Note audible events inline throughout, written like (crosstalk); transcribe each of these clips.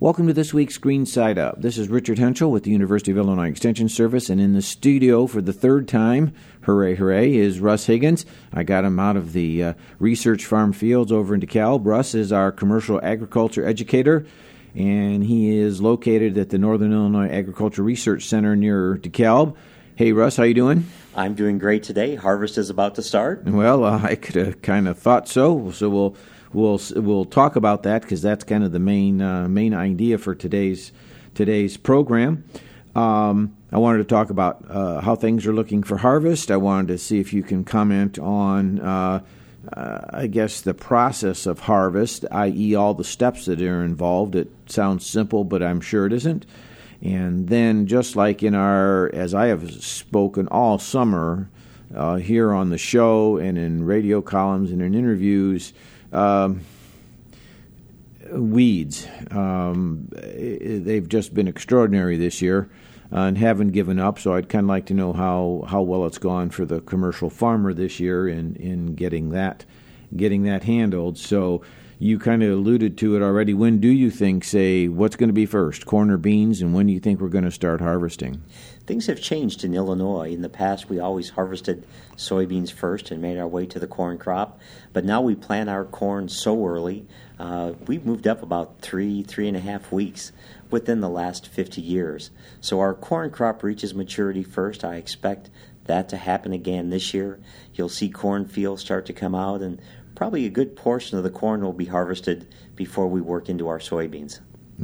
Welcome to this week's Green Side Up. This is Richard Hentschel with the University of Illinois Extension Service, and in the studio for the third time, hooray, hooray, is Russ Higgins. I got him out of the uh, research farm fields over in DeKalb. Russ is our commercial agriculture educator, and he is located at the Northern Illinois Agriculture Research Center near DeKalb. Hey, Russ, how you doing? I'm doing great today. Harvest is about to start. Well, uh, I could have kind of thought so. So we'll we'll we'll talk about that because that's kind of the main uh, main idea for today's today's program. Um, I wanted to talk about uh, how things are looking for harvest. I wanted to see if you can comment on, uh, uh I guess, the process of harvest, i.e., all the steps that are involved. It sounds simple, but I'm sure it isn't. And then, just like in our, as I have spoken all summer uh, here on the show and in radio columns and in interviews, um, weeds. Um, they've just been extraordinary this year uh, and haven't given up. So I'd kind of like to know how, how well it's gone for the commercial farmer this year in, in getting that getting that handled. So you kind of alluded to it already. When do you think, say, what's going to be first, corn or beans, and when do you think we're going to start harvesting? Things have changed in Illinois. In the past, we always harvested soybeans first and made our way to the corn crop, but now we plant our corn so early. Uh, we've moved up about three, three and a half weeks within the last 50 years. So our corn crop reaches maturity first. I expect that to happen again this year. You'll see corn fields start to come out, and probably a good portion of the corn will be harvested before we work into our soybeans.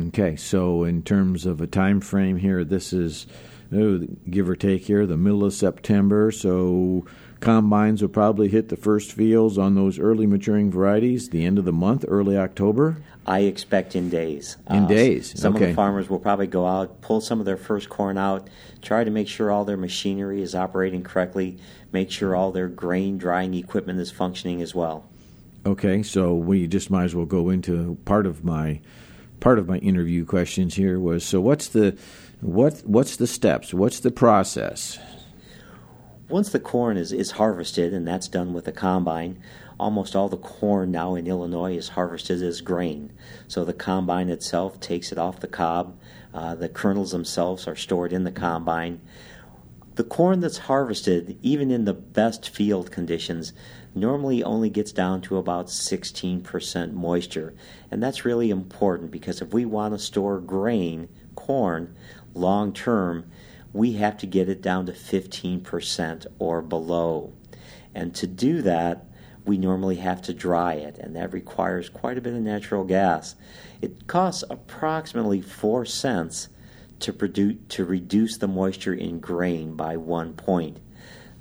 Okay, so in terms of a time frame here, this is oh, give or take here the middle of September. So combines will probably hit the first fields on those early maturing varieties the end of the month, early October. I expect in days. In uh, days. Some okay. of the farmers will probably go out, pull some of their first corn out, try to make sure all their machinery is operating correctly, make sure all their grain drying equipment is functioning as well. Okay, so we just might as well go into part of my part of my interview questions here was so what's the what what's the steps? What's the process? Once the corn is, is harvested, and that's done with a combine, almost all the corn now in Illinois is harvested as grain. So the combine itself takes it off the cob. Uh, the kernels themselves are stored in the combine. The corn that's harvested, even in the best field conditions, normally only gets down to about 16% moisture. And that's really important because if we want to store grain, corn, long term, we have to get it down to 15% or below. And to do that, we normally have to dry it, and that requires quite a bit of natural gas. It costs approximately 4 cents to, produce, to reduce the moisture in grain by one point.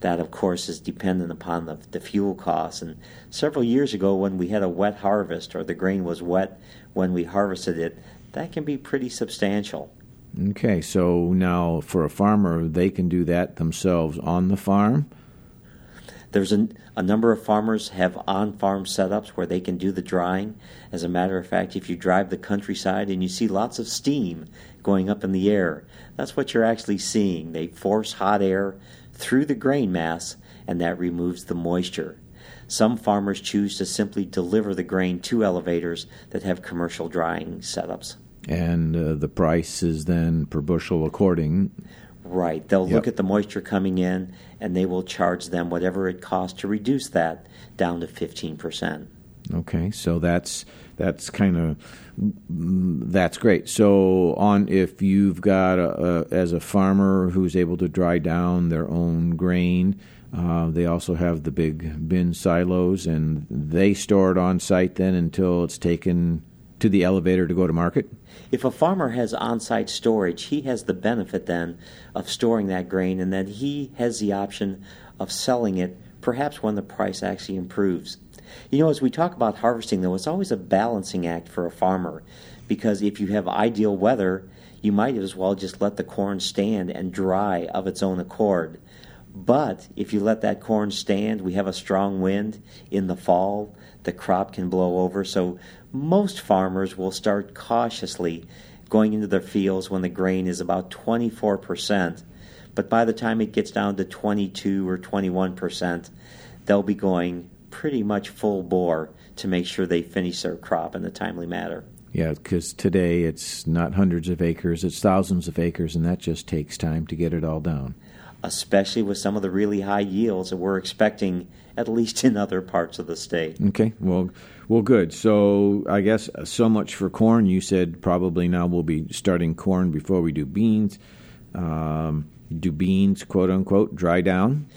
That, of course, is dependent upon the, the fuel costs. And several years ago, when we had a wet harvest or the grain was wet when we harvested it, that can be pretty substantial. Okay, so now for a farmer, they can do that themselves on the farm. There's a, a number of farmers have on-farm setups where they can do the drying. As a matter of fact, if you drive the countryside and you see lots of steam going up in the air, that's what you're actually seeing. They force hot air through the grain mass, and that removes the moisture. Some farmers choose to simply deliver the grain to elevators that have commercial drying setups. And uh, the price is then per bushel according. Right. They'll yep. look at the moisture coming in and they will charge them whatever it costs to reduce that down to 15%. Okay. So that's that's kind of that's great. So on if you've got a, a, as a farmer who's able to dry down their own grain, uh, they also have the big bin silos and they store it on site then until it's taken to the elevator to go to market? If a farmer has on site storage, he has the benefit then of storing that grain and then he has the option of selling it perhaps when the price actually improves. You know, as we talk about harvesting, though, it's always a balancing act for a farmer because if you have ideal weather, you might as well just let the corn stand and dry of its own accord. But if you let that corn stand, we have a strong wind in the fall, the crop can blow over. So most farmers will start cautiously going into their fields when the grain is about 24%. But by the time it gets down to 22 or 21%, they'll be going pretty much full bore to make sure they finish their crop in a timely manner. Yeah, because today it's not hundreds of acres, it's thousands of acres, and that just takes time to get it all down. Especially with some of the really high yields that we're expecting, at least in other parts of the state. Okay, well, well, good. So I guess so much for corn. You said probably now we'll be starting corn before we do beans. Um, do beans, quote unquote, dry down?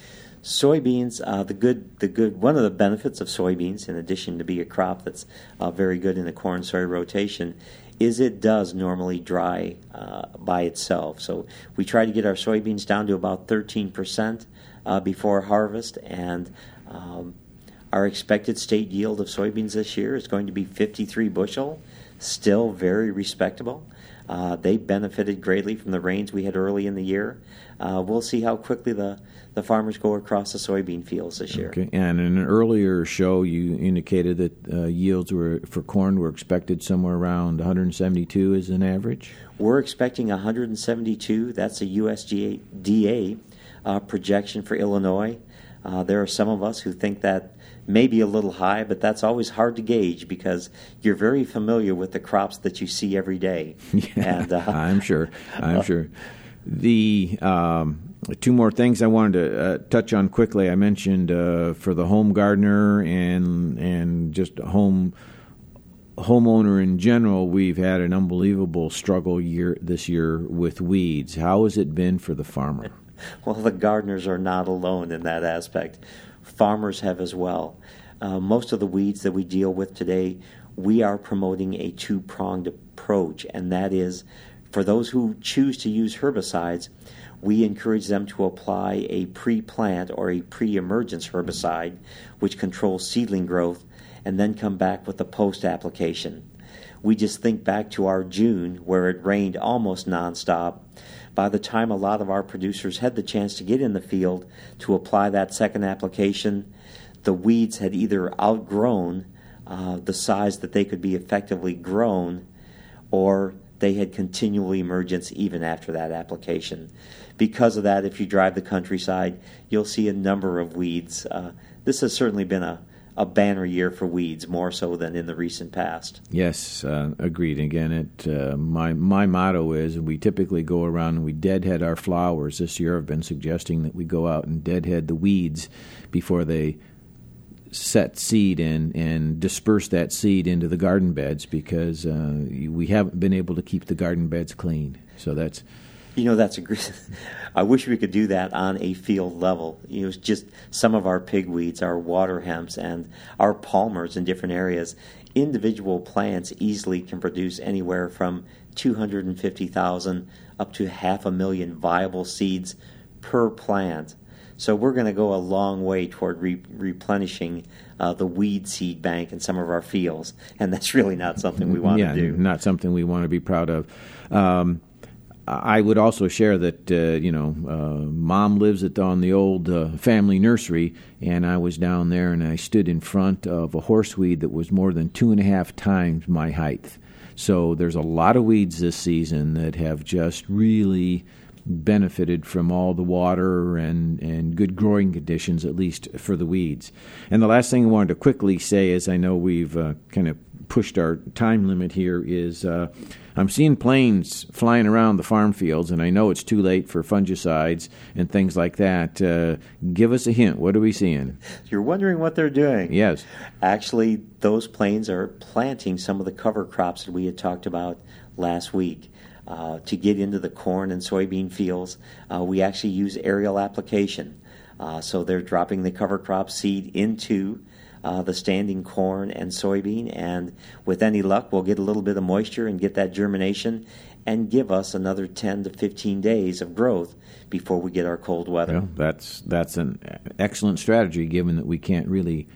Soybeans, uh, the good, the good. One of the benefits of soybeans, in addition to be a crop that's uh, very good in the corn soy rotation, is it does normally dry uh, by itself. So we try to get our soybeans down to about 13 percent uh, before harvest, and um, our expected state yield of soybeans this year is going to be 53 bushel, still very respectable. Uh, they benefited greatly from the rains we had early in the year. Uh, we'll see how quickly the, the farmers go across the soybean fields this year. Okay. And in an earlier show, you indicated that uh, yields were for corn were expected somewhere around 172 as an average. We're expecting 172. That's a USDA uh, projection for Illinois. Uh, there are some of us who think that maybe a little high, but that's always hard to gauge because you're very familiar with the crops that you see every day. (laughs) Yeah, and, uh, I'm sure. (laughs) I'm sure. The um, two more things I wanted to uh, touch on quickly. I mentioned uh, for the home gardener and and just home homeowner in general, we've had an unbelievable struggle year this year with weeds. How has it been for the farmer? (laughs) Well, the gardeners are not alone in that aspect farmers have as well. Uh, most of the weeds that we deal with today, we are promoting a two pronged approach, and that is for those who choose to use herbicides, we encourage them to apply a pre plant or a pre emergence herbicide, which controls seedling growth, and then come back with a post application. We just think back to our June where it rained almost nonstop by the time a lot of our producers had the chance to get in the field to apply that second application, the weeds had either outgrown uh, the size that they could be effectively grown or they had continual emergence even after that application. Because of that, if you drive the countryside, you'll see a number of weeds. Uh, this has certainly been a, a banner year for weeds, more so than in the recent past. Yes, uh, agreed. Again, it uh, my my motto is we typically go around and we deadhead our flowers. This year, I've been suggesting that we go out and deadhead the weeds before they set seed and and disperse that seed into the garden beds because uh, we haven't been able to keep the garden beds clean. So that's you know, that's a great. (laughs) I wish we could do that on a field level. You know, just some of our pigweeds, our water hemps, and our palmers in different areas. Individual plants easily can produce anywhere from 250,000 up to half a million viable seeds per plant. So we're going to go a long way toward re- replenishing uh, the weed seed bank in some of our fields, and that's really not something we want yeah, to do. Not something we want to be proud of. Um, I would also share that uh, you know, uh, mom lives at on the old uh, family nursery, and I was down there and I stood in front of a horseweed that was more than two and a half times my height. So there's a lot of weeds this season that have just really benefited from all the water and, and good growing conditions, at least for the weeds. And the last thing I wanted to quickly say is I know we've uh, kind of pushed our time limit here is uh, I'm seeing planes flying around the farm fields, and I know it's too late for fungicides and things like that. Uh, give us a hint. What are we seeing? You're wondering what they're doing. Yes. Actually, those planes are planting some of the cover crops that we had talked about last week. Uh, to get into the corn and soybean fields, uh, we actually use aerial application. Uh, so they're dropping the cover crop seed into uh, the standing corn and soybean. And with any luck, we'll get a little bit of moisture and get that germination and give us another 10 to 15 days of growth before we get our cold weather. Well, that's, that's an excellent strategy given that we can't really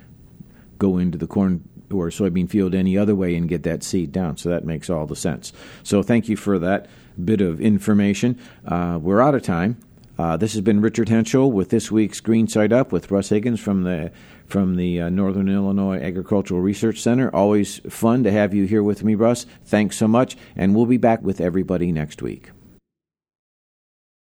go into the corn or soybean field any other way and get that seed down. So that makes all the sense. So thank you for that bit of information. Uh, we're out of time. Uh, this has been Richard Hentschel with this week's Green Side Up with Russ Higgins from the from the uh, Northern Illinois Agricultural Research Center. Always fun to have you here with me, Russ. Thanks so much, and we'll be back with everybody next week.